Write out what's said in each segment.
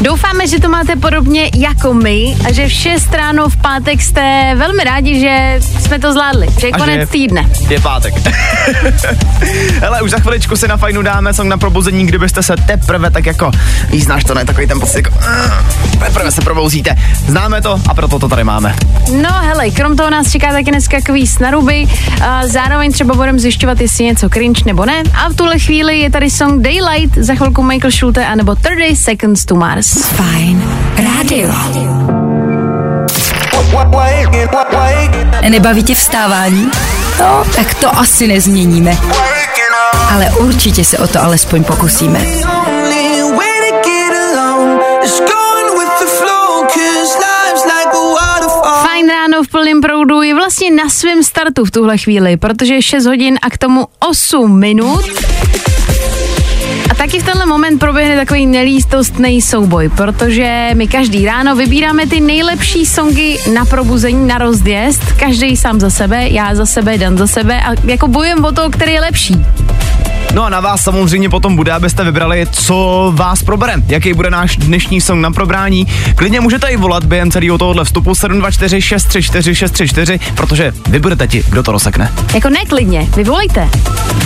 Doufáme, že to máte podobně jako my a že v 6 ráno v pátek jste velmi rádi, že jsme to zvládli, že je A že konec je- týdne. Je pátek. Hele, už za chviličku si na fajnu dáme song na probuzení, kdybyste se teprve tak jako, víš, znáš to, ne, takový ten pocit jako, uh, teprve se probouzíte. Známe to a proto to tady máme. No hele, krom toho nás čeká taky dneska kvíz na ruby, a zároveň třeba budeme zjišťovat, jestli je něco cringe nebo ne. A v tuhle chvíli je tady song Daylight, za chvilku Michael Schulte anebo 30 Seconds to Mars. Fajn rádio. Nebaví tě vstávání? No, tak to asi nezměníme. Ale určitě se o to alespoň pokusíme. Fajn ráno v plném proudu je vlastně na svém startu v tuhle chvíli, protože je 6 hodin a k tomu 8 minut. Moment proběhne takový nelístostný souboj, protože my každý ráno vybíráme ty nejlepší songy na probuzení, na rozjezd, každý sám za sebe, já za sebe, Dan za sebe a jako bojem o to, který je lepší. No a na vás samozřejmě potom bude, abyste vybrali, co vás probere. Jaký bude náš dnešní song na probrání. Klidně můžete i volat během celého tohohle vstupu 724 634 634, protože vy budete ti, kdo to rozsekne. Jako neklidně, vy volejte.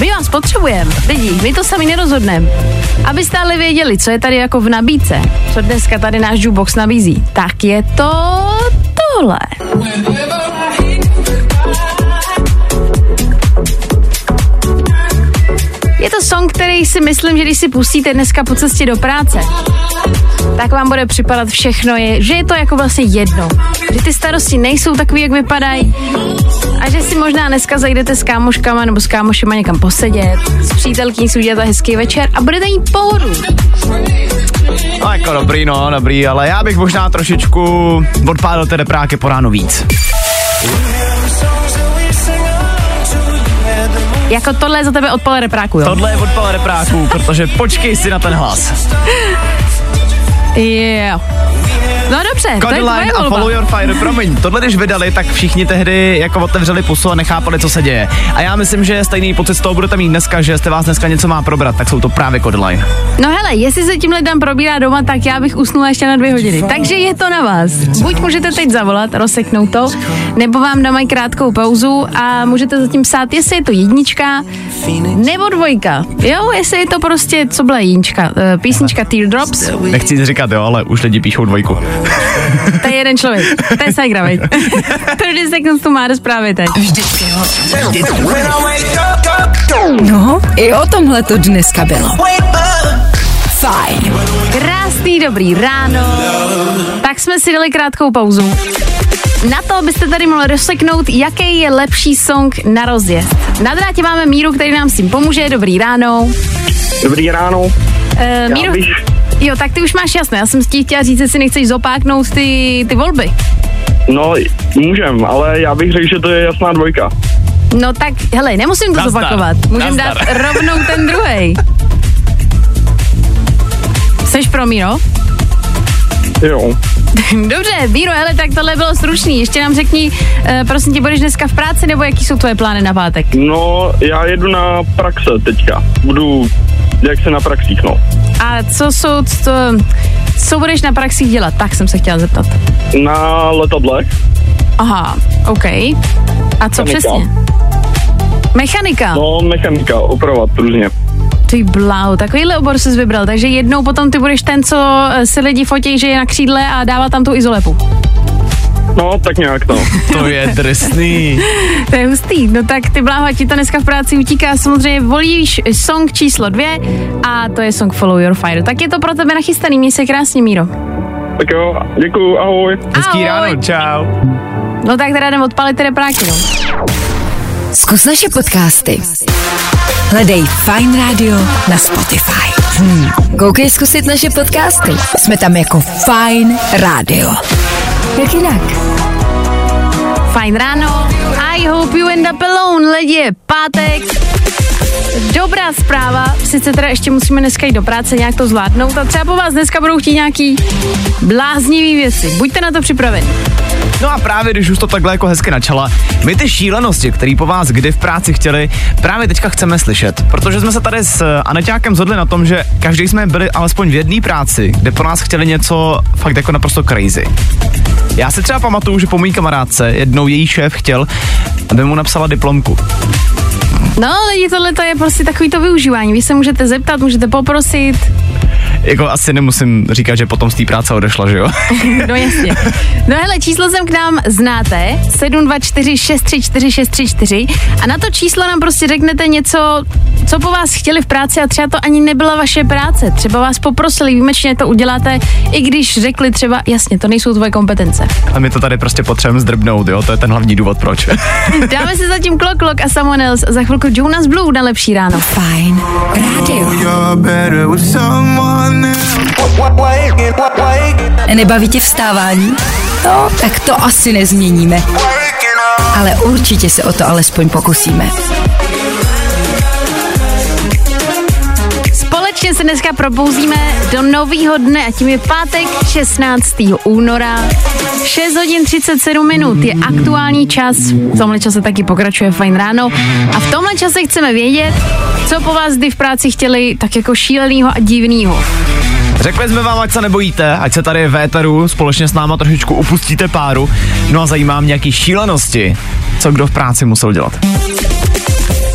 My vás potřebujeme, lidi, my to sami nerozhodneme. Abyste ale věděli, co je tady jako v nabídce, co dneska tady náš jukebox nabízí, tak je to tohle. Je to song, který si myslím, že když si pustíte dneska po cestě do práce, tak vám bude připadat všechno, je, že je to jako vlastně jedno. Že ty starosti nejsou takový, jak vypadají. A že si možná dneska zajdete s kámoškama nebo s kámošema někam posedět, s přítelkyní si uděláte hezký večer a budete mít pohodu. No jako dobrý, no, dobrý, ale já bych možná trošičku odpálil ty repráky po ránu víc. Jako tohle je za tebe odpal repráku, jo? Tohle je odpal repráků, protože počkej si na ten hlas. Jo. No dobře, to je tvoje a. Follow Your Fire, promiň, tohle když vydali, tak všichni tehdy jako otevřeli pusu a nechápali, co se děje. A já myslím, že stejný pocit z toho budete mít dneska, že jste vás dneska něco má probrat, tak jsou to právě Codeline. No hele, jestli se tímhle dan probírá doma, tak já bych usnula ještě na dvě hodiny. Takže je to na vás. Buď můžete teď zavolat, rozseknout to, nebo vám dámají krátkou pauzu a můžete zatím psát, jestli je to jednička nebo dvojka. Jo, jestli je to prostě, co byla jednička, eh, písnička Teardrops, Nechci říkat, jo, ale už lidi píšou dvojku. to je jeden člověk. To je Segra, veď. 30 seconds to má právě teď. Vždycky. No, i o tomhle to dneska bylo. Fajn. Krásný dobrý ráno. Tak jsme si dali krátkou pauzu. Na to byste tady mohli rozseknout, jaký je lepší song na rozjezd. Na drátě máme Míru, který nám s tím pomůže. Dobrý ráno. Dobrý ráno. Uh, Já Míru, bych, jo, tak ty už máš jasné. Já jsem ti chtěla říct, jestli nechceš zopáknout ty, ty volby. no, můžem, ale já bych řekl, že to je jasná dvojka. No tak, hele, nemusím to zopakovat. Můžem dát rovnou ten druhý. Seš pro Míro? Jo. Dobře, Víro, hele, tak tohle bylo stručný. Ještě nám řekni, uh, prosím tě, budeš dneska v práci, nebo jaký jsou tvoje plány na pátek? No, já jedu na praxe teďka. Budu, jak se na praxích, no. A co jsou, co, co budeš na praxích dělat? Tak jsem se chtěla zeptat. Na letadlech. Aha, OK. A co Mechanika. přesně? Mechanika. No, mechanika, opravovat různě. Ty blau, takovýhle obor jsi vybral, takže jednou potom ty budeš ten, co eh, si lidi fotí, že je na křídle a dává tam tu izolepu. No, tak nějak to. To je drsný. To je hustý. No tak ty bláho, ti to dneska v práci utíká. Samozřejmě volíš song číslo dvě a to je song Follow Your Fire. Tak je to pro tebe nachystaný. Měj se krásně, Míro. Tak jo, děkuju, ahoj. Hezký Ahoj. ráno, čau. No tak teda jdem odpalit ty repráky, no. Zkus naše podcasty. Hledej Fine Radio na Spotify. Hmm. Koukej zkusit naše podcasty. Jsme tam jako Fine Radio. Jak jinak? Fajn ráno I hope you end up alone, lidi, pátek. Dobrá zpráva, sice teda ještě musíme dneska jít do práce, nějak to zvládnout a třeba po vás dneska budou chtít nějaký bláznivý věci. Buďte na to připraveni. No a právě když už to takhle jako hezky načala, my ty šílenosti, které po vás kdy v práci chtěli, právě teďka chceme slyšet. Protože jsme se tady s Aneťákem zhodli na tom, že každý jsme byli alespoň v jedné práci, kde po nás chtěli něco fakt jako naprosto crazy. Já si třeba pamatuju, že po mojí kamarádce jednou její šéf chtěl, aby mu napsala diplomku. No, lidi, tohle to je prostě takový to využívání. Vy se můžete zeptat, můžete poprosit. Jako asi nemusím říkat, že potom z té práce odešla, že jo? No jasně. No hele, číslo sem k nám znáte, 724 634 634 a na to číslo nám prostě řeknete něco, co po vás chtěli v práci a třeba to ani nebyla vaše práce. Třeba vás poprosili, výjimečně to uděláte, i když řekli třeba, jasně, to nejsou tvoje kompetence. A my to tady prostě potřebujeme zdrbnout, jo? To je ten hlavní důvod, proč. Dáme si zatím Klok Klok a Someone Else za chvilku Jonas Blue na lepší ráno. Fajn. Nebaví tě vstávání? No, tak to asi nezměníme. Ale určitě se o to alespoň pokusíme. Společně se dneska probouzíme do nového dne a tím je pátek 16. února. 6 hodin 37 minut je aktuální čas. V tomhle čase taky pokračuje fajn ráno. A v tomhle čase chceme vědět, co po vás kdy v práci chtěli tak jako šílenýho a divnýho. Řekli jsme vám, ať se nebojíte, ať se tady v éteru společně s náma trošičku upustíte páru. No a zajímá mě nějaký šílenosti, co kdo v práci musel dělat.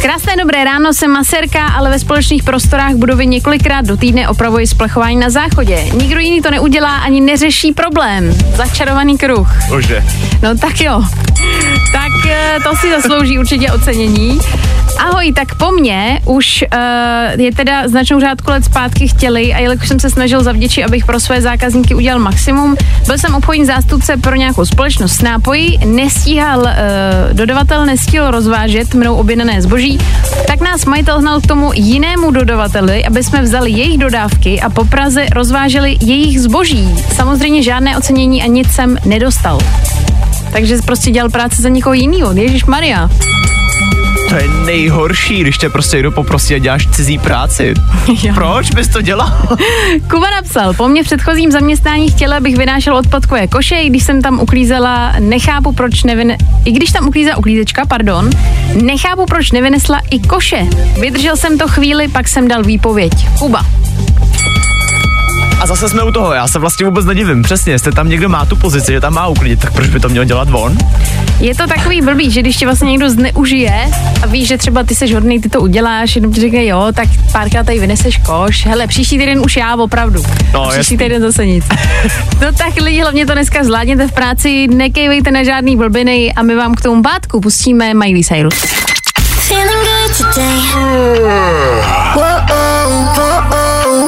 Krásné dobré ráno, jsem masérka, ale ve společných prostorách budovy několikrát do týdne opravuji splechování na záchodě. Nikdo jiný to neudělá ani neřeší problém. Začarovaný kruh. Bože. No tak jo. Tak eh, to si zaslouží určitě ocenění. Ahoj, tak po mně už uh, je teda značnou řádku let zpátky chtěli a jelikož jsem se snažil zavděčit, abych pro své zákazníky udělal maximum, byl jsem obchodní zástupce pro nějakou společnost s nápojí, nestíhal, uh, dodavatel nestihl rozvážet mnou objednané zboží, tak nás majitel hnal k tomu jinému dodavateli, aby jsme vzali jejich dodávky a po Praze rozváželi jejich zboží. Samozřejmě žádné ocenění a nic jsem nedostal. Takže prostě dělal práci za někoho jiného. Ježíš Maria. To je nejhorší, když tě prostě někdo poprosí a děláš cizí práci. Jo. Proč bys to dělal? Kuba napsal, po mně v předchozím zaměstnání chtěla, abych vynášel odpadkové koše, i když jsem tam uklízela, nechápu, proč nevyne... I když tam uklízela uklízečka, pardon, nechápu, proč nevynesla i koše. Vydržel jsem to chvíli, pak jsem dal výpověď. Kuba. A zase jsme u toho, já se vlastně vůbec nedivím. Přesně, jestli tam někdo má tu pozici, že tam má uklidit, tak proč by to měl dělat on? Je to takový blbý, že když tě vlastně někdo zneužije a víš, že třeba ty seš hodný, ty to uděláš, jenom ti řekne, jo, tak párkrát tady vyneseš koš. Hele, příští týden už já opravdu. No, příští jasný. týden zase nic. no tak lidi, hlavně to dneska zvládněte v práci, nekejvejte na žádný blbiny a my vám k tomu pátku pustíme Miley Cyrus. Feeling good today.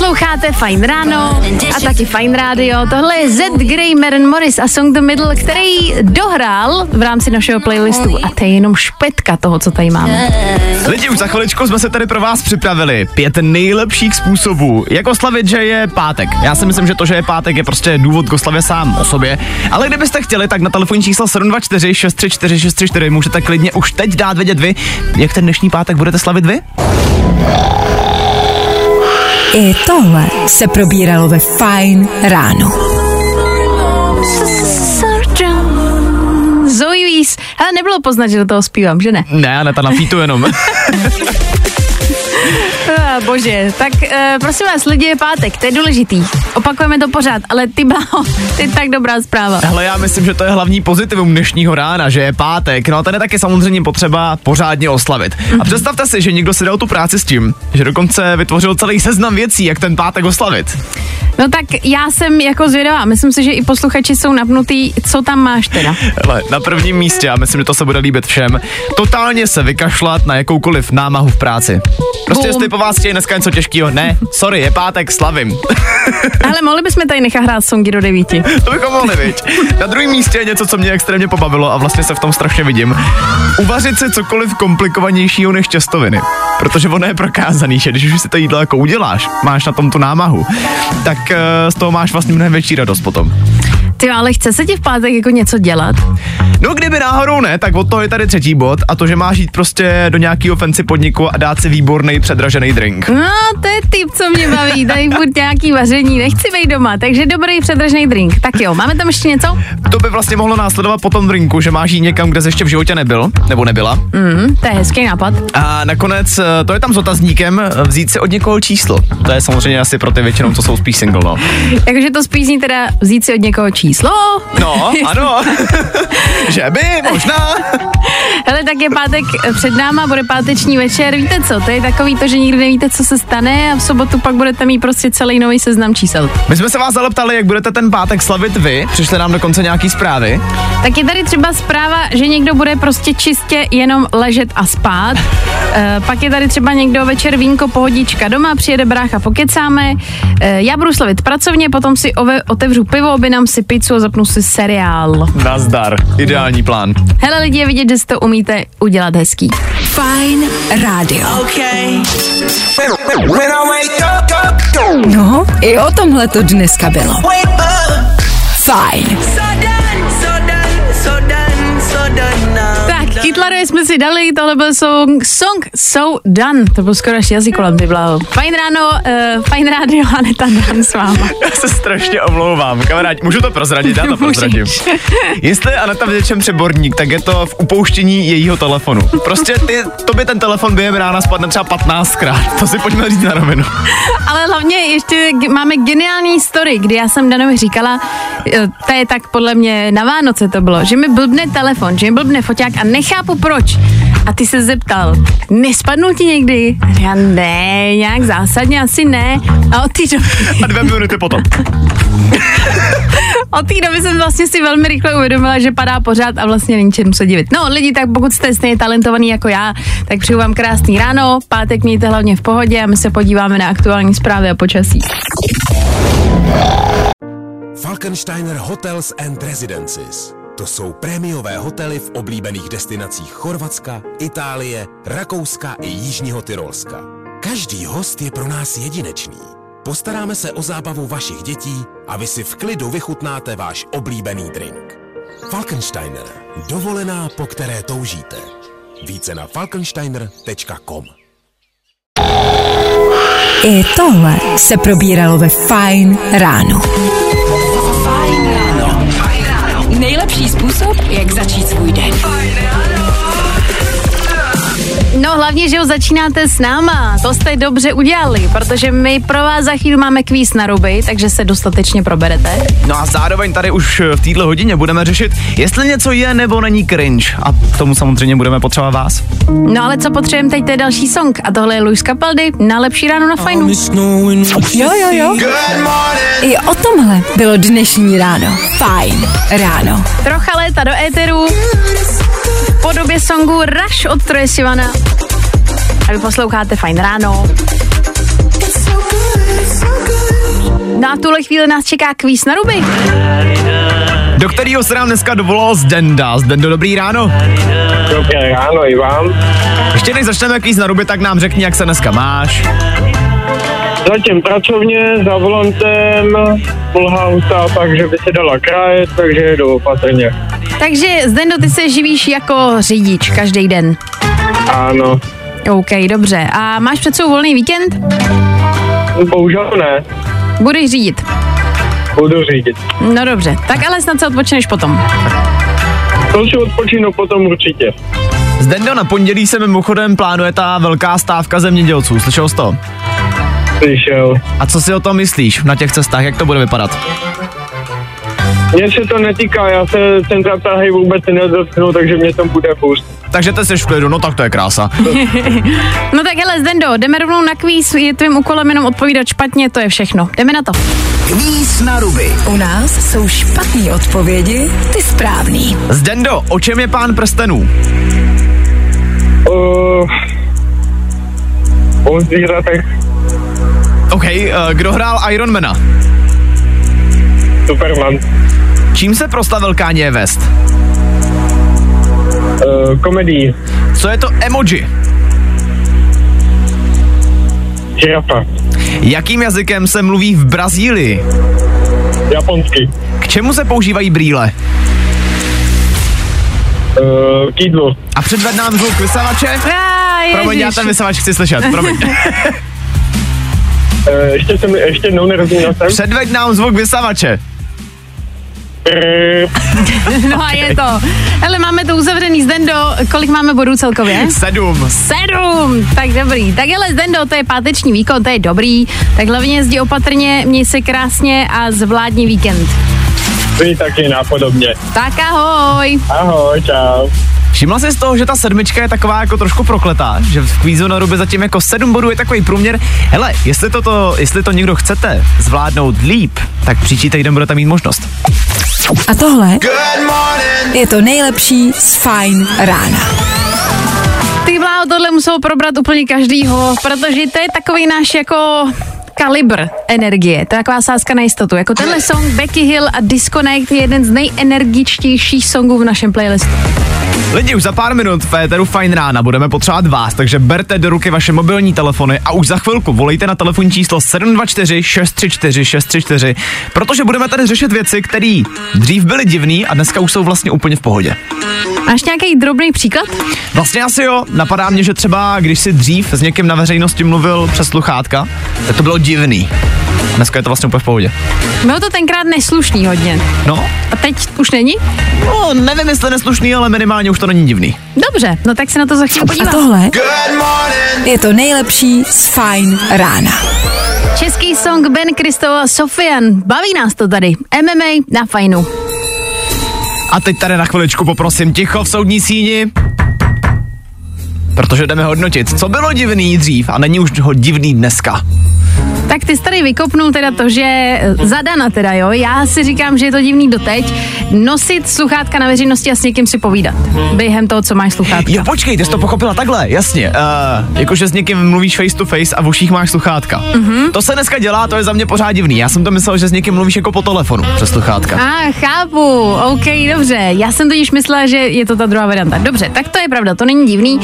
Posloucháte Fajn ráno a taky Fajn rádio. Tohle je Zed Grey, Maren Morris a Song The Middle, který dohrál v rámci našeho playlistu a to je jenom špetka toho, co tady máme. Lidi, už za chviličku jsme se tady pro vás připravili pět nejlepších způsobů, jak oslavit, že je pátek. Já si myslím, že to, že je pátek, je prostě důvod k oslavě sám o sobě. Ale kdybyste chtěli, tak na telefonní číslo 724 634 634 můžete klidně už teď dát vědět vy, jak ten dnešní pátek budete slavit vy. I tohle se probíralo ve Fajn ráno. Zoe Weiss, ale nebylo poznat, že do toho zpívám, že ne? Ne, ne, ta na pítu jenom. Bože, tak uh, prosím vás, lidi, je pátek, to je důležitý. Opakujeme to pořád, ale ty blaho, to je tak dobrá zpráva. Hele, já myslím, že to je hlavní pozitivum dnešního rána, že je pátek. No a tady je taky samozřejmě potřeba pořádně oslavit. A představte si, že někdo si dal tu práci s tím, že dokonce vytvořil celý seznam věcí, jak ten pátek oslavit. No tak já jsem jako zvědavá, myslím si, že i posluchači jsou napnutý, co tam máš teda. Hele, na prvním místě, já myslím, že to se bude líbit všem, totálně se vykašlat na jakoukoliv námahu v práci. Prostě Boom. jestli po vás chtějí dneska něco těžkého, ne, sorry, je pátek, slavím. Ale mohli bychom tady nechat hrát songy do devíti. to bychom mohli, viď? Na druhém místě je něco, co mě extrémně pobavilo a vlastně se v tom strašně vidím. Uvařit si cokoliv komplikovanějšího než těstoviny. Protože ono je prokázaný, že když už si to jídlo jako uděláš, máš na tom tu námahu, tak uh, z toho máš vlastně mnohem větší radost potom. Ty ale chce se ti v pátek jako něco dělat? No kdyby náhodou ne, tak od toho je tady třetí bod a to, že máš jít prostě do nějakého fancy podniku a dát si výborný předražený drink. No, to je typ, co mě baví, tady buď nějaký vaření, nechci být doma, takže dobrý předražený drink. Tak jo, máme tam ještě něco? To by vlastně mohlo následovat po tom drinku, že máš jít někam, kde jsi ještě v životě nebyl, nebo nebyla. Mm, to je hezký nápad. A nakonec eh, to je tam s otazníkem eh, vzít si od někoho číslo. To je samozřejmě asi pro ty většinou, co jsou spíš single, no. Takže to spíš zní teda vzít si od někoho číslo. No, ano. že by, možná. Hele, tak je pátek před náma, bude páteční večer, víte co, to je takový to, že nikdy nevíte, co se stane a v sobotu pak budete mít prostě celý nový seznam čísel. My jsme se vás ale ptali, jak budete ten pátek slavit vy. Přišli nám dokonce nějaký zprávy. Tak je tady třeba zpráva, že někdo bude prostě čistě jenom ležet a spát. E, pak je tady třeba někdo večer vínko, pohodička doma, přijede brácha, pokecáme. E, já budu slavit pracovně, potom si ove, otevřu pivo, objednám si pizzu a zapnu si seriál. Nazdar. Ideální plán. Hele lidi, je vidět, že si to umíte udělat hezký. Fajn rádio. No, i o tomhle to dneska bylo. Fajn. Tak, Kytlarově jsme si dali, tohle byl song, song So Done, to byl skoro až jazyk kolem bylo. Fajn ráno, uh, fajn rádio, Aneta Dan s váma. Já se strašně omlouvám. Kamarádi, můžu to prozradit? Já to prozradím. Jestli je Aneta v něčem přeborník, tak je to v upouštění jejího telefonu. Prostě ty, to by ten telefon během rána spadne třeba 15krát. To si pojďme říct na rovinu. Ale hlavně ještě máme geniální story, kdy já jsem Danovi říkala, eh, to je tak podle mě na Vánoce to bylo, že mi blbne telefon, že mi blbne foťák a nechápu proč. A ty se zeptal, nespadnul ti někdy? A já ne, nějak zásadně asi ne. A od té doby, A dvě minuty potom. od té doby jsem vlastně si velmi rychle uvědomila, že padá pořád a vlastně není čemu se divit. No lidi, tak pokud jste stejně talentovaný jako já, tak přeju vám krásný ráno, pátek mějte hlavně v pohodě a my se podíváme na aktuální zprávy a počasí. Falkensteiner Hotels and Residences. To jsou prémiové hotely v oblíbených destinacích Chorvatska, Itálie, Rakouska i Jižního Tyrolska. Každý host je pro nás jedinečný. Postaráme se o zábavu vašich dětí a vy si v klidu vychutnáte váš oblíbený drink. Falkensteiner. Dovolená, po které toužíte. Více na falkensteiner.com I tohle se probíralo ve Fajn ráno. Nejlepší způsob, jak začít svůj den. No hlavně, že ho začínáte s náma, to jste dobře udělali, protože my pro vás za chvíli máme kvíz na ruby, takže se dostatečně proberete. No a zároveň tady už v této hodině budeme řešit, jestli něco je nebo není cringe. A k tomu samozřejmě budeme potřebovat vás. No ale co potřebujeme teď, to je další song a tohle je Luis Capaldi na lepší ráno na fajnu. Jo, jo, jo. I o tomhle bylo dnešní ráno. Fajn ráno. Trocha léta do éteru v podobě songu Rush od Troje Sivana. A vy posloucháte Fajn ráno. No a tuhle chvíli nás čeká kvíz na ruby. Do kterého se nám dneska dovolal Zdenda. Zdendo, dobrý ráno. Dobré ráno i vám. Ještě než začneme kvíz na ruby, tak nám řekni, jak se dneska máš. Zatím pracovně, za volantem, plhá hustá tak, že by se dala krajet, takže jedu opatrně. Takže Zdendo, ty se živíš jako řidič každý den. Ano, OK, dobře. A máš před sebou volný víkend? bohužel ne, Budeš řídit. budu řídit. No dobře, tak ale snad se odpočneš potom. To si odpočinu potom určitě. Zdendo, na pondělí se mimochodem plánuje ta velká stávka zemědělců. Slyšel jsi to? Slyšel. A co si o tom myslíš na těch cestách, jak to bude vypadat? Mně se to netýká, já se centra Prahy vůbec nedotknu, takže mě to bude pust. Takže ty jsi v klidu, no tak to je krása. No tak hele, Zdendo, jdeme rovnou na kvíz, je tvým úkolem jenom odpovídat špatně, to je všechno. Jdeme na to. Kvíz na ruby. U nás jsou špatné odpovědi, ty správný. Zdendo, o čem je pán prstenů? Uh, o zvířatech OK, uh, kdo hrál Ironmana? Superman. Čím se proslavil Kanye West? Uh, komedii. Co je to emoji? Žirafa. Jakým jazykem se mluví v Brazílii? Japonsky. K čemu se používají brýle? Uh, k jídlu. A předved nám zvuk vysavače? Ah, Promiň, já ten vysavač chci slyšet, promiň. Uh, ještě jsem, ještě jednou nerozuměl jsem. Předveď nám zvuk vysavače. Uh, No a je to. Hele, máme to uzavřený Zdendo. Kolik máme bodů celkově? Sedm. Sedm, tak dobrý. Tak hele, Zdendo, to je páteční výkon, to je dobrý. Tak hlavně jezdí opatrně, měj se krásně a zvládni víkend. vy taky nápodobně. Tak ahoj. Ahoj, čau. Všimla jsi z toho, že ta sedmička je taková jako trošku prokletá, že v kvízu na ruby zatím jako sedm bodů je takový průměr. Hele, jestli to, to, jestli to někdo chcete zvládnout líp, tak příští týden budete mít možnost. A tohle je to nejlepší z Fine rána. Ty bláho, tohle muselo probrat úplně každýho, protože to je takový náš jako kalibr energie, to je taková sázka na jistotu. Jako tenhle song Becky Hill a Disconnect je jeden z nejenergičtějších songů v našem playlistu. Lidi, už za pár minut v Féteru Fine rána budeme potřebovat vás, takže berte do ruky vaše mobilní telefony a už za chvilku volejte na telefonní číslo 724 634 634, protože budeme tady řešit věci, které dřív byly divný a dneska už jsou vlastně úplně v pohodě. Máš nějaký drobný příklad? Vlastně asi jo, napadá mě, že třeba když si dřív s někým na veřejnosti mluvil přes sluchátka, tak to bylo divný. Dneska je to vlastně úplně v pohodě. Bylo to tenkrát neslušný hodně. No, A teď už není? no nevím, jestli neslušný, ale minimálně už to není divný. Dobře, no tak se na to za chvíli A podíváme. tohle je to nejlepší z Fine rána. Český song Ben Kristova Sofian. Baví nás to tady. MMA na fajnu. A teď tady na chviličku poprosím ticho v soudní síni. Protože jdeme hodnotit, co bylo divný dřív a není už ho divný dneska. Tak ty jsi tady vykopnul teda to, že zadana teda, jo. Já si říkám, že je to divný doteď. Nosit sluchátka na veřejnosti a s někým si povídat. Během toho, co máš sluchátka. Jo, počkej, ty jsi to pochopila takhle, jasně. Uh, jakože s někým mluvíš face to face a v uších máš sluchátka. Mm-hmm. To se dneska dělá, to je za mě pořád divný. Já jsem to myslel, že s někým mluvíš jako po telefonu přes sluchátka. A ah, chápu, OK, dobře. Já jsem totiž myslela, že je to ta druhá varianta. Dobře, tak to je pravda, to není divný.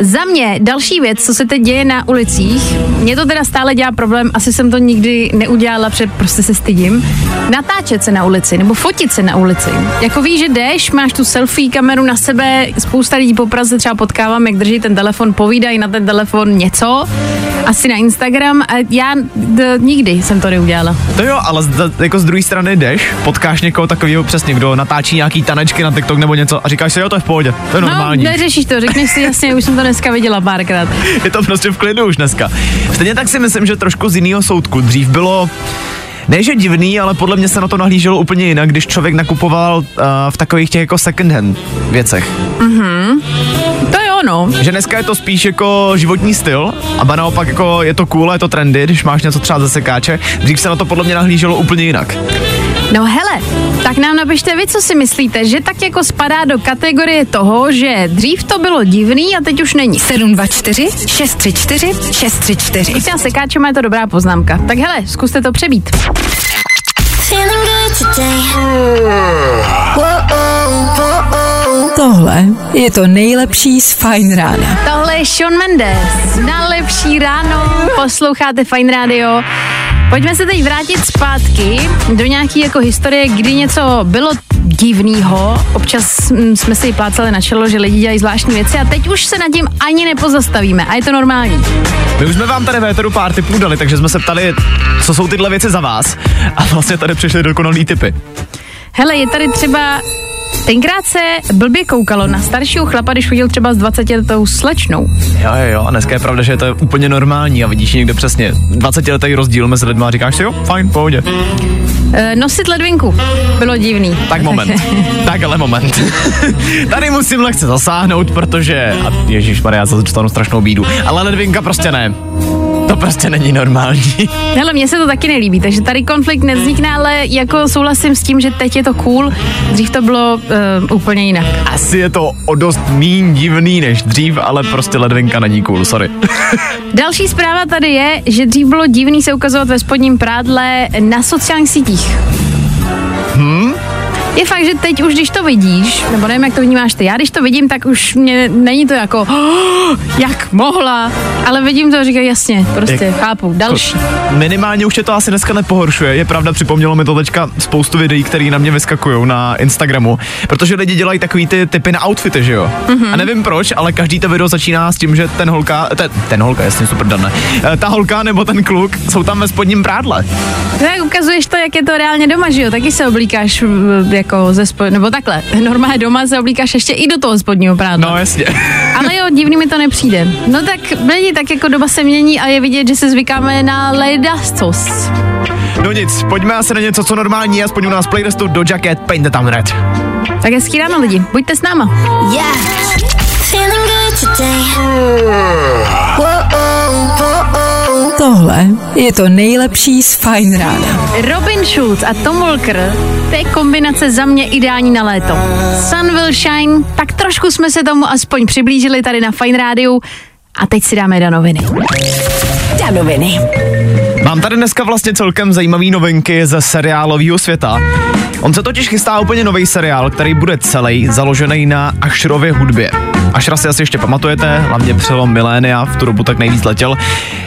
Za mě další věc, co se teď děje na ulicích, mě to teda stále dělá problém, asi jsem to nikdy neudělala, protože prostě se stydím. Natáčet se na ulici nebo fotit se na ulici. Jako víš, že jdeš, máš tu selfie kameru na sebe, spousta lidí po Praze třeba potkávám, jak drží ten telefon, povídají na ten telefon něco, asi na Instagram a já d- nikdy jsem to neudělala. To jo, ale z, jako z druhé strany jdeš, potkáš někoho takového přesně, kdo natáčí nějaký tanečky na TikTok nebo něco a říkáš si, jo, to je v pohodě, to je normální. No, neřešíš to, řekneš si jasně, už jsem to dneska viděla párkrát. je to prostě v klidu už dneska. Stejně tak si myslím, že trošku z jiného soudku. Dřív bylo ne, že divný, ale podle mě se na to nahlíželo úplně jinak, když člověk nakupoval uh, v takových těch jako second hand věcech. To je ono. Že dneska je to spíš jako životní styl, a ba naopak jako je to cool, a je to trendy, když máš něco třeba ze sekáče. Dřív se na to podle mě nahlíželo úplně jinak. No hele, tak nám napište vy, co si myslíte, že tak jako spadá do kategorie toho, že dřív to bylo divný a teď už není. 724 634 634. Když sekáčem je to dobrá poznámka. Tak hele, zkuste to přebít. Feeling good today. Tohle je to nejlepší z Fine rána. Tohle je Sean Mendes. Na lepší ráno posloucháte Fine Radio. Pojďme se teď vrátit zpátky do nějaký jako historie, kdy něco bylo divného. Občas mm, jsme si plácali na čelo, že lidi dělají zvláštní věci a teď už se nad tím ani nepozastavíme a je to normální. My už jsme vám tady Véteru pár tipů dali, takže jsme se ptali, co jsou tyhle věci za vás. A vlastně tady přišly dokonalý typy. Hele, je tady třeba Tenkrát se blbě koukalo na staršího chlapa, když chodil třeba s 20 letou slečnou. Jo, jo, jo, a dneska je pravda, že je to úplně normální a vidíš někde přesně 20 letý rozdíl mezi lidmi a říkáš si jo, fajn, pohodě. E, nosit ledvinku bylo divný. Tak moment, tak ale moment. Tady musím lehce zasáhnout, protože, a Ježíš Maria, zase dostanu strašnou bídu, ale ledvinka prostě ne. To prostě není normální. Hele, mně se to taky nelíbí, takže tady konflikt nevznikne, ale jako souhlasím s tím, že teď je to cool, dřív to bylo uh, úplně jinak. Asi je to o dost míň divný než dřív, ale prostě ledvinka není cool, sorry. Další zpráva tady je, že dřív bylo divný se ukazovat ve spodním prádle na sociálních sítích. Je fakt, že teď už, když to vidíš, nebo nevím, jak to vnímáš ty, já když to vidím, tak už mě není to jako, "Oh, jak mohla, ale vidím to a říkám, jasně, prostě Jak- chápu, další. Minimálně už tě to asi dneska nepohoršuje. Je pravda, připomnělo mi to teďka spoustu videí, které na mě vyskakují na Instagramu, protože lidi dělají takový ty typy na outfity, že jo? Mm-hmm. A nevím proč, ale každý to video začíná s tím, že ten holka, ten, ten holka, jasně super dané, ta holka nebo ten kluk jsou tam ve spodním prádle. Tak ukazuješ to, jak je to reálně doma, že jo? Taky se oblíkáš v- jako ze spod, nebo takhle, normálně doma se oblíkáš ještě i do toho spodního prádla. No jasně. Ale jo, divný mi to nepřijde. No tak lidi, tak jako doba se mění a je vidět, že se zvykáme na ledascos. No nic, pojďme asi na něco, co normální je, aspoň u nás playlistu do Jacket Paint the Town Red. Tak hezký ráno lidi, buďte s náma. Yeah. Tohle je to nejlepší z Fine Rána. Robin Schulz a Tom Walker, to je kombinace za mě ideální na léto. Sun will shine, tak trošku jsme se tomu aspoň přiblížili tady na Fine Rádiu a teď si dáme danoviny. Danoviny. Mám tady dneska vlastně celkem zajímavé novinky ze seriálového světa. On se totiž chystá úplně nový seriál, který bude celý založený na Asherově hudbě. Ashra si asi ještě pamatujete, hlavně přelom milénia, v tu dobu tak nejvíc letěl.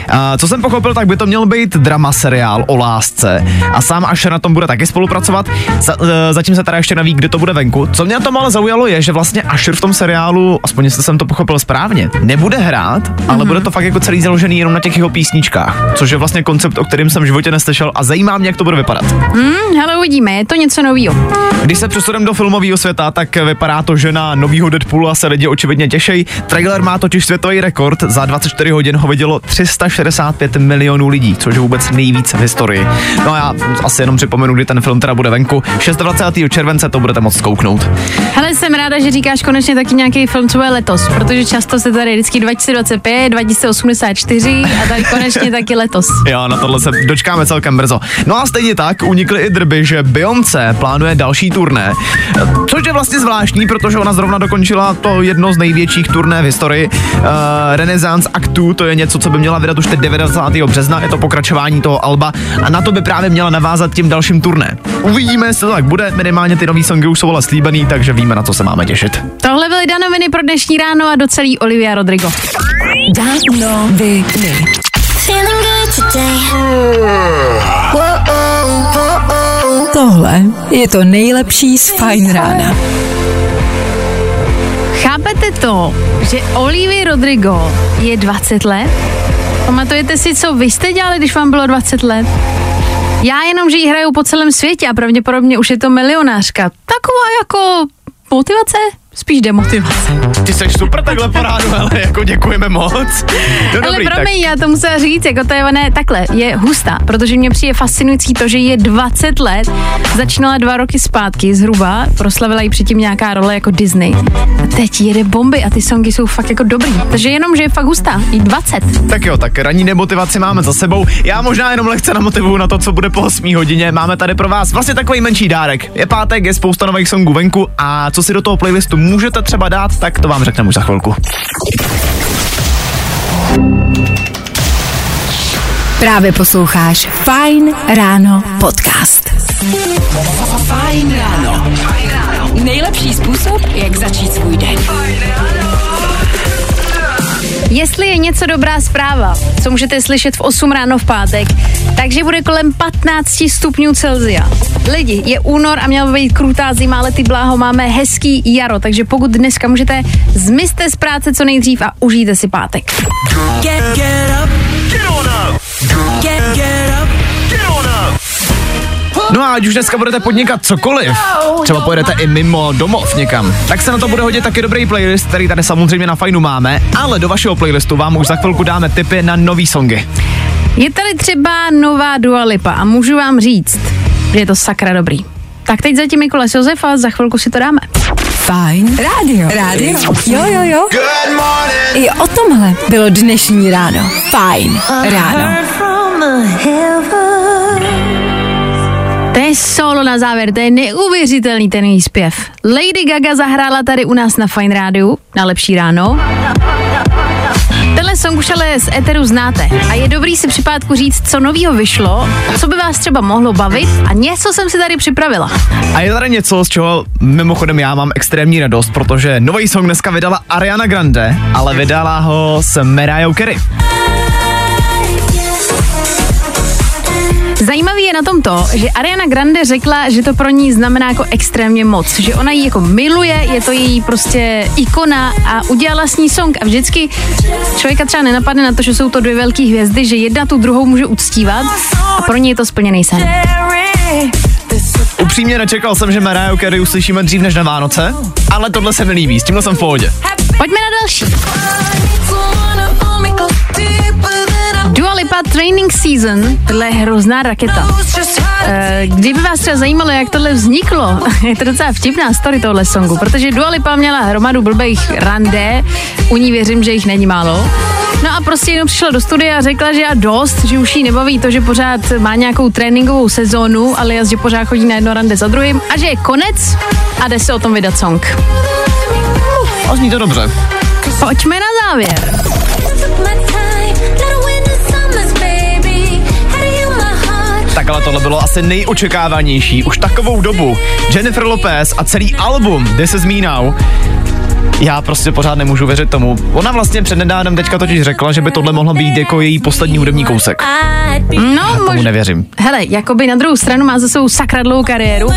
A co jsem pochopil, tak by to měl být drama seriál o lásce. A sám Asher na tom bude taky spolupracovat. Za, e, zatím se teda ještě neví, kde to bude venku. Co mě na tom ale zaujalo je, že vlastně Asher v tom seriálu, aspoň jestli jsem to pochopil správně, nebude hrát, ale bude to fakt jako celý založený jenom na těch jeho písničkách. Což je vlastně koncept, o kterém jsem v životě neslyšel a zajímá mě, jak to bude vypadat. Hm, hele, uvidíme, je to něco novýho. Když se přesuneme do filmového světa, tak vypadá to, že na novýho Deadpoola se lidi očividně těší. Trailer má totiž světový rekord, za 24 hodin ho vidělo 365 milionů lidí, což je vůbec nejvíc v historii. No a já asi jenom připomenu, kdy ten film teda bude venku. 26. července to budete moct zkouknout. Hele, jsem ráda, že říkáš konečně taky nějaký film, co bude letos, protože často se tady vždycky 2025, 2084 a tady konečně taky letos. Jo, na tohle se dočkáme celkem brzo. No a stejně tak unikly i drby, že Beyoncé plánuje další turné, což je vlastně zvláštní, protože ona zrovna dokončila to jedno z největších turné v historii. Uh, Renaissance Act 2, to je něco, co by měla vydat už teď 90. března, je to pokračování toho alba a na to by právě měla navázat tím dalším turné. Uvidíme, jestli to tak bude, minimálně ty nový songy už jsou ale slíbený, takže víme, na co se máme těšit. Tohle byly danoviny pro dnešní ráno a do celý Olivia Rodrigo. Danoviny. Feeling good today. Tohle je to nejlepší z Fine Rána. Chápete to, že Olivia Rodrigo je 20 let? Pamatujete si, co vy jste dělali, když vám bylo 20 let? Já jenom, že ji hraju po celém světě a pravděpodobně už je to milionářka. Taková jako motivace? Spíš demotivace. Ty jsi super takhle po ránu, ale jako děkujeme moc. No Ale dobrý, tak promiň, já to musela říct, jako to je ne, takhle, je hustá, protože mě přijde fascinující to, že je 20 let, začínala dva roky zpátky zhruba, proslavila ji předtím nějaká role jako Disney. A teď jede bomby a ty songy jsou fakt jako dobrý. Takže jenom, že je fakt hustá, i 20. Tak jo, tak ranní demotivaci máme za sebou. Já možná jenom lehce namotivuju na to, co bude po 8 hodině. Máme tady pro vás vlastně takový menší dárek. Je pátek, je spousta nových songů venku a co si do toho playlistu můžete třeba dát, tak to vám řekneme už za chvilku. Právě posloucháš Fine Ráno podcast. Fajn ráno. Nejlepší způsob, jak začít svůj den. Jestli je něco dobrá zpráva, co můžete slyšet v 8 ráno v pátek, takže bude kolem 15 stupňů Celzia. Lidi, je únor a měla by být krutá zima, ale ty bláho máme hezký jaro, takže pokud dneska můžete, zmizte z práce co nejdřív a užijte si pátek. No a ať už dneska budete podnikat cokoliv, třeba pojedete i mimo domov někam, tak se na to bude hodit taky dobrý playlist, který tady samozřejmě na fajnu máme, ale do vašeho playlistu vám už za chvilku dáme tipy na nový songy. Je tady třeba nová Dua Lipa a můžu vám říct, že je to sakra dobrý. Tak teď zatím Mikuláš Josef a za chvilku si to dáme. Fajn rádio. Rádio. Jo, jo, jo. I o tomhle bylo dnešní ráno. Fajn ráno. To solo na závěr, to je neuvěřitelný ten její zpěv. Lady Gaga zahrála tady u nás na Fine Rádiu, na Lepší ráno. Tenhle song už ale z Eteru znáte a je dobrý si při pátku říct, co novýho vyšlo, co by vás třeba mohlo bavit a něco jsem si tady připravila. A je tady něco, z čeho mimochodem já mám extrémní radost, protože nový song dneska vydala Ariana Grande, ale vydala ho s Mariah Carey. Zajímavý je na tom to, že Ariana Grande řekla, že to pro ní znamená jako extrémně moc, že ona ji jako miluje, je to její prostě ikona a udělala s ní song a vždycky člověka třeba nenapadne na to, že jsou to dvě velké hvězdy, že jedna tu druhou může uctívat a pro ní je to splněný sen. Upřímně nečekal jsem, že Mariah Carey uslyšíme dřív než na Vánoce, ale tohle se mi líbí, s tímhle jsem v pohodě. Pojďme na další. Dua Lipa Training Season, tohle je hrozná raketa. Eh, Kdyby vás třeba zajímalo, jak tohle vzniklo, je to docela vtipná story tohle songu, protože Dua Lipa měla hromadu blbých rande, u ní věřím, že jich není málo. No a prostě jenom přišla do studia a řekla, že a dost, že už jí nebaví to, že pořád má nějakou tréninkovou sezónu, ale že pořád chodí na jedno rande za druhým a že je konec a jde se o tom vydat song. A zní to dobře. Pojďme na závěr. Tak ale tohle bylo asi nejočekávanější už takovou dobu. Jennifer Lopez a celý album Is Me Now já prostě pořád nemůžu věřit tomu. Ona vlastně přednedávnem teďka totiž řekla, že by tohle mohlo být jako její poslední hudební kousek. No, Tomu mož... nevěřím. Hele, jakoby na druhou stranu má za svou sakra dlouhou kariéru.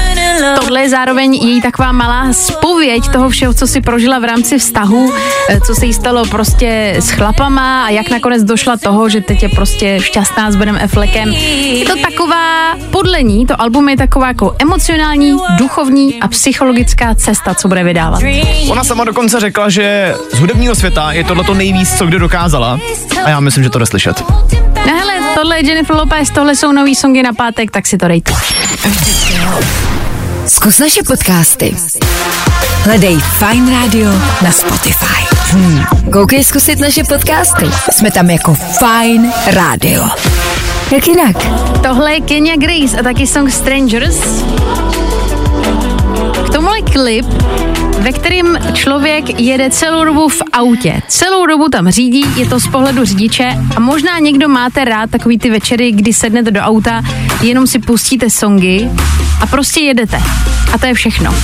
Tohle je zároveň její taková malá spověď toho všeho, co si prožila v rámci vztahu, eh, co se jí stalo prostě s chlapama a jak nakonec došla toho, že teď je prostě šťastná s Benem Affleckem. Je to taková, podle ní, to album je taková jako emocionální, duchovní a psychologická cesta, co bude vydávat. Ona sama dokonce řekla, že z hudebního světa je tohle to nejvíc, co kdy dokázala. A já myslím, že to jde slyšet. No hele, tohle je Jennifer Lopez, tohle jsou nový songy na pátek, tak si to dejte. Zkus naše podcasty. Hledej Fine Radio na Spotify. Hmm. Koukej zkusit naše podcasty. Jsme tam jako Fine Radio. Jak jinak? Tohle je Kenya Grace a taky song Strangers. K tomuhle klip, ve kterém člověk jede celou dobu v autě. Celou dobu tam řídí, je to z pohledu řidiče a možná někdo máte rád takový ty večery, kdy sednete do auta, jenom si pustíte songy a prostě jedete. A to je všechno.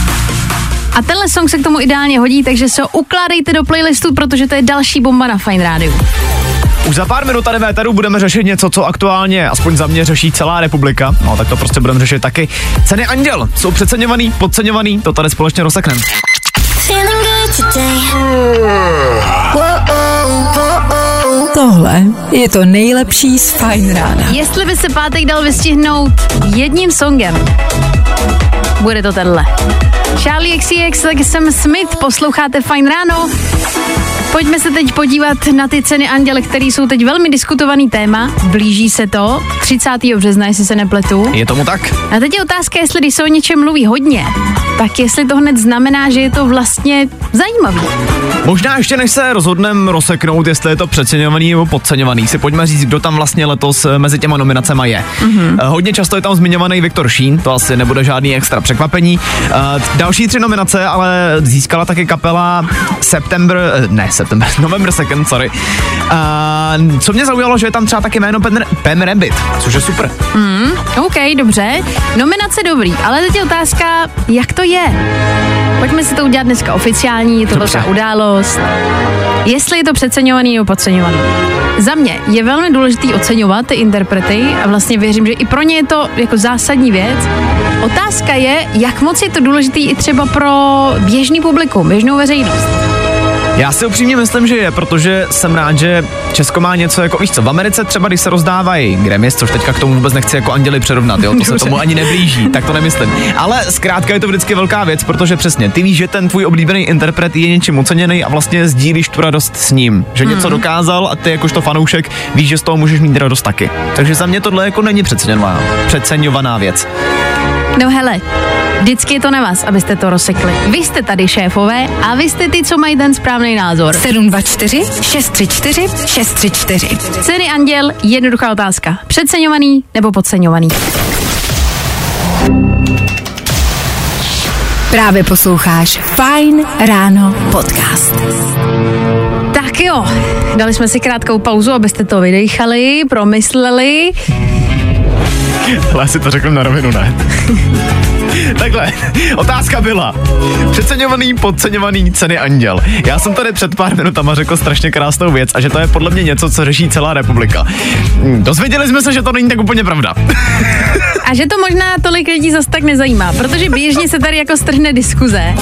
A tenhle song se k tomu ideálně hodí, takže se ho ukládejte do playlistu, protože to je další bomba na Fine Radio. Už za pár minut tady v éteru budeme řešit něco, co aktuálně, aspoň za mě, řeší celá republika. No tak to prostě budeme řešit taky. Ceny Anděl jsou přeceňovaný, podceňovaný, to tady společně rozsekneme. Tohle je to nejlepší z Fine Rána. Jestli by se pátek dal vystihnout jedním songem, bude to tenhle. Charlie XCX, taky jsem Smith, posloucháte Fine Ráno. Pojďme se teď podívat na ty ceny anděle, které jsou teď velmi diskutovaný téma. Blíží se to 30. března, jestli se nepletu. Je tomu tak? A teď je otázka, jestli když se o něčem mluví hodně, tak jestli to hned znamená, že je to vlastně zajímavý. Možná ještě než se rozhodneme rozseknout, jestli je to přeceňovaný nebo podceňovaný, si pojďme říct, kdo tam vlastně letos mezi těma nominacema je. Mm-hmm. Hodně často je tam zmiňovaný Viktor Šín, to asi nebude žádný extra překvapení. Eh, Další tři nominace ale získala taky kapela September, eh, ne September, November Second, sorry. Uh, co mě zaujalo, že je tam třeba taky jméno Pen, Pen Rabbit, což je super. Mm, OK, dobře. Nominace dobrý, ale teď je otázka, jak to je. Pojďme si to udělat dneska oficiální, je to velká událost. Jestli je to přeceňovaný nebo podceňovaný. Za mě je velmi důležitý oceňovat ty interprety a vlastně věřím, že i pro ně je to jako zásadní věc. Otázka je, jak moc je to důležitý i třeba pro běžný publikum, běžnou veřejnost. Já si upřímně myslím, že je, protože jsem rád, že Česko má něco jako, víš co, v Americe třeba, když se rozdávají Grammys, což teďka k tomu vůbec nechci jako anděli přirovnat, jo, to se tomu ani neblíží, tak to nemyslím. Ale zkrátka je to vždycky velká věc, protože přesně, ty víš, že ten tvůj oblíbený interpret je něčím oceněný a vlastně sdílíš tu radost s ním, že něco dokázal a ty jakožto fanoušek víš, že z toho můžeš mít radost taky. Takže za mě tohle jako není přeceňovaná, přeceňovaná věc. No hele, vždycky je to na vás, abyste to rozsekli. Vy jste tady šéfové a vy jste ty, co mají ten správný názor. 724 634 634. Ceny anděl, jednoduchá otázka. Přeceňovaný nebo podceňovaný? Právě posloucháš Fine Ráno podcast. Tak jo, dali jsme si krátkou pauzu, abyste to vydechali, promysleli. Ale si to řeknu na rovinu, ne? Takhle, otázka byla. Přeceňovaný, podceňovaný ceny anděl. Já jsem tady před pár minutama řekl strašně krásnou věc a že to je podle mě něco, co řeší celá republika. Hm, Dozvěděli jsme se, že to není tak úplně pravda. A že to možná tolik lidí zas tak nezajímá, protože běžně se tady jako strhne diskuze.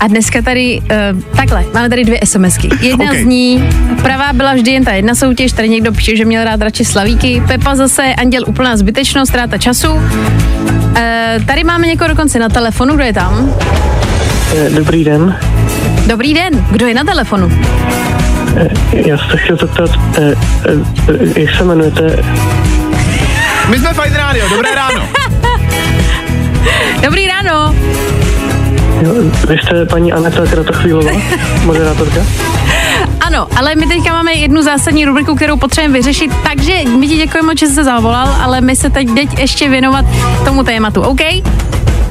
A dneska tady, uh, takhle, máme tady dvě SMSky. Jedna Ok. z ní, pravá byla vždy jen ta jedna soutěž, tady někdo píše, že měl rád radši slavíky. Pepa zase, anděl úplná zbytečnost, ztráta času. Uh, tady máme někoho dokonce na telefonu, kdo je tam? Eh, Dobrý den. Dobrý den, kdo je na telefonu? Já se chtěl zeptat, eh, eh, jak se jmenujete? My jsme Fajn Radio, dobré ráno. Dobrý ráno. Jo, vy jste paní Aneta Kratochvílová, moderátorka? Ano, ale my teďka máme jednu zásadní rubriku, kterou potřebujeme vyřešit, takže my ti děkujeme, že jsi se zavolal, ale my se teď teď ještě věnovat tomu tématu, OK?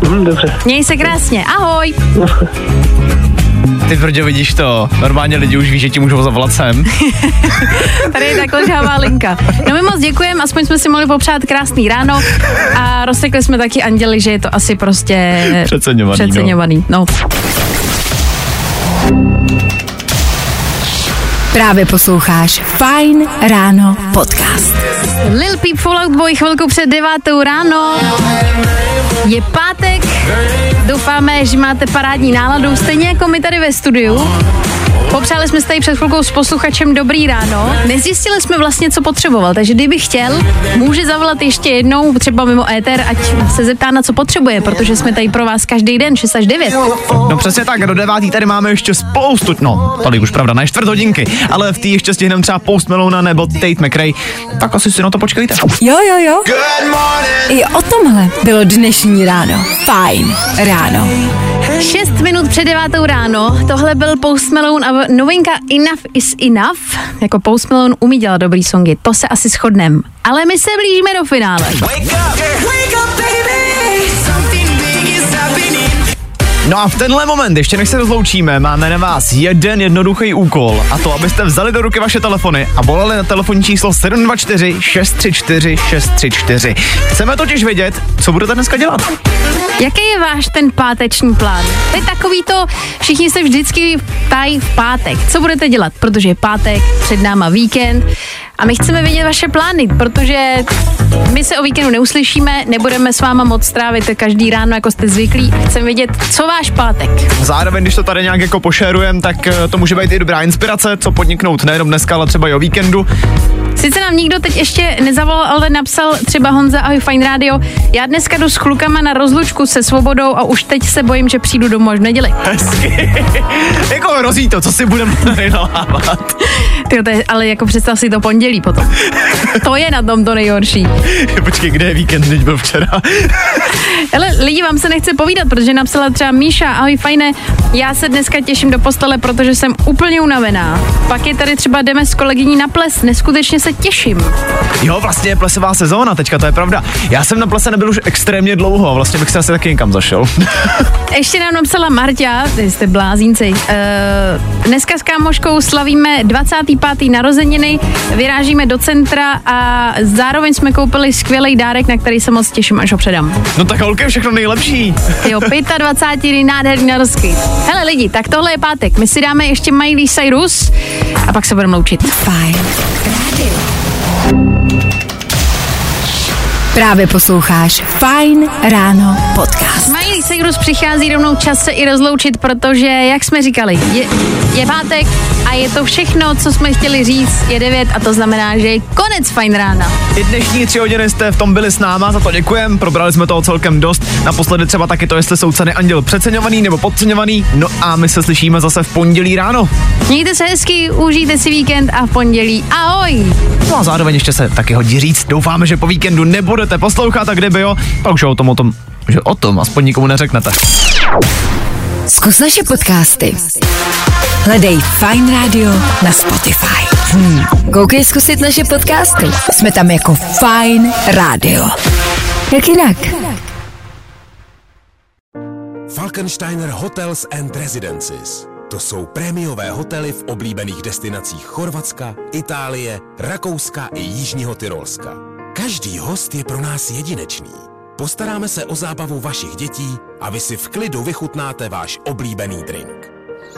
Hm, dobře. Měj se krásně, ahoj. Ty tvrdě vidíš to. Normálně lidi už ví, že ti můžou zavolat sem. Tady je takhle žhavá linka. No my moc děkujeme, aspoň jsme si mohli popřát krásný ráno a rozsekli jsme taky anděli, že je to asi prostě Přeceňovaný, no. přeceňovaný. No. Právě posloucháš Fine Ráno podcast. Lil Peep Fallout Boy chvilku před devátou ráno. Je pátek, doufáme, že máte parádní náladu, stejně jako my tady ve studiu. Popřáli jsme se tady před chvilkou s posluchačem Dobrý ráno. Nezjistili jsme vlastně, co potřeboval, takže kdyby chtěl, může zavolat ještě jednou, třeba mimo éter, ať se zeptá, na co potřebuje, protože jsme tady pro vás každý den, 6 až 9. No přesně tak, do devátý tady máme ještě spoustu, no, tolik už pravda, na čtvrt hodinky, ale v té ještě stihneme třeba Post Malone nebo Tate McRae, tak asi si na to počkejte. Jo, jo, jo. I o tomhle bylo dnešní ráno. Fine Ráno. 6 minut před devátou ráno, tohle byl Post Malone a novinka Enough is Enough. Jako Post Malone umí dělat dobrý songy, to se asi shodnem. Ale my se blížíme do finále. No a v tenhle moment, ještě než se rozloučíme, máme na vás jeden jednoduchý úkol a to, abyste vzali do ruky vaše telefony a volali na telefonní číslo 724 634 634. Chceme totiž vědět, co budete dneska dělat. Jaký je váš ten páteční plán? To je takový to, všichni se vždycky ptají v pátek, co budete dělat, protože je pátek, před náma víkend a my chceme vědět vaše plány, protože my se o víkendu neuslyšíme, nebudeme s váma moc strávit každý ráno, jako jste zvyklí. Chceme vědět, co váš pátek. Zároveň, když to tady nějak jako pošerujem, tak eh, to může být i dobrá inspirace, co podniknout nejenom dneska, ale třeba i o víkendu. Sice nám nikdo teď ještě nezavolal, ale napsal třeba Honza Ahoj Fine Radio. Já dneska jdu s klukama na rozlučku se svobodou a už teď se bojím, že přijdu domů až v neděli. Hezky. jako hrozí to, co si budeme nalávat. Je, ale jako představ si to pondělí potom. To je na tom to nejhorší. Počkej, kde je víkend, teď byl včera. Ale lidi, vám se nechce povídat, protože napsala třeba Míša, ahoj fajné, já se dneska těším do postele, protože jsem úplně unavená. Pak je tady třeba jdeme s kolegyní na ples, neskutečně se těším. Jo, vlastně je plesová sezóna, teďka to je pravda. Já jsem na plese nebyl už extrémně dlouho, vlastně bych se asi taky někam zašel. Ještě nám napsala Marťa, vy jste blázínci. Uh, dneska s kámoškou slavíme 25. narozeniny, vyrážíme do centra a zároveň jsme koupili skvělý dárek, na který se moc těším, až ho předám. no tak holky, všechno nejlepší. Jo, 25. nádherný narozky. Hele lidi, tak tohle je pátek. My si dáme ještě Miley Cyrus a pak se budeme loučit. Fajn Právě posloucháš Fine Ráno podcast. Miley Cyrus přichází rovnou čas se i rozloučit, protože, jak jsme říkali, je, je pátek a je to všechno, co jsme chtěli říct, je 9 a to znamená, že je konec fajn rána. I dnešní tři hodiny jste v tom byli s náma, za to děkujem, probrali jsme toho celkem dost. Naposledy třeba taky to, jestli jsou ceny anděl přeceňovaný nebo podceňovaný. No a my se slyšíme zase v pondělí ráno. Mějte se hezky, užijte si víkend a v pondělí ahoj! No a zároveň ještě se taky hodí říct, doufáme, že po víkendu nebudete poslouchat a kdyby jo, pak už o tom, o tom, že o tom aspoň nikomu neřeknete. Zkus naše podcasty. Hledej Fine Radio na Spotify. Hmm. Koukej zkusit naše podcasty. Jsme tam jako Fine Radio. Jak jinak? Falkensteiner Hotels and Residences. To jsou prémiové hotely v oblíbených destinacích Chorvatska, Itálie, Rakouska i Jižního Tyrolska. Každý host je pro nás jedinečný. Postaráme se o zábavu vašich dětí a vy si v klidu vychutnáte váš oblíbený drink.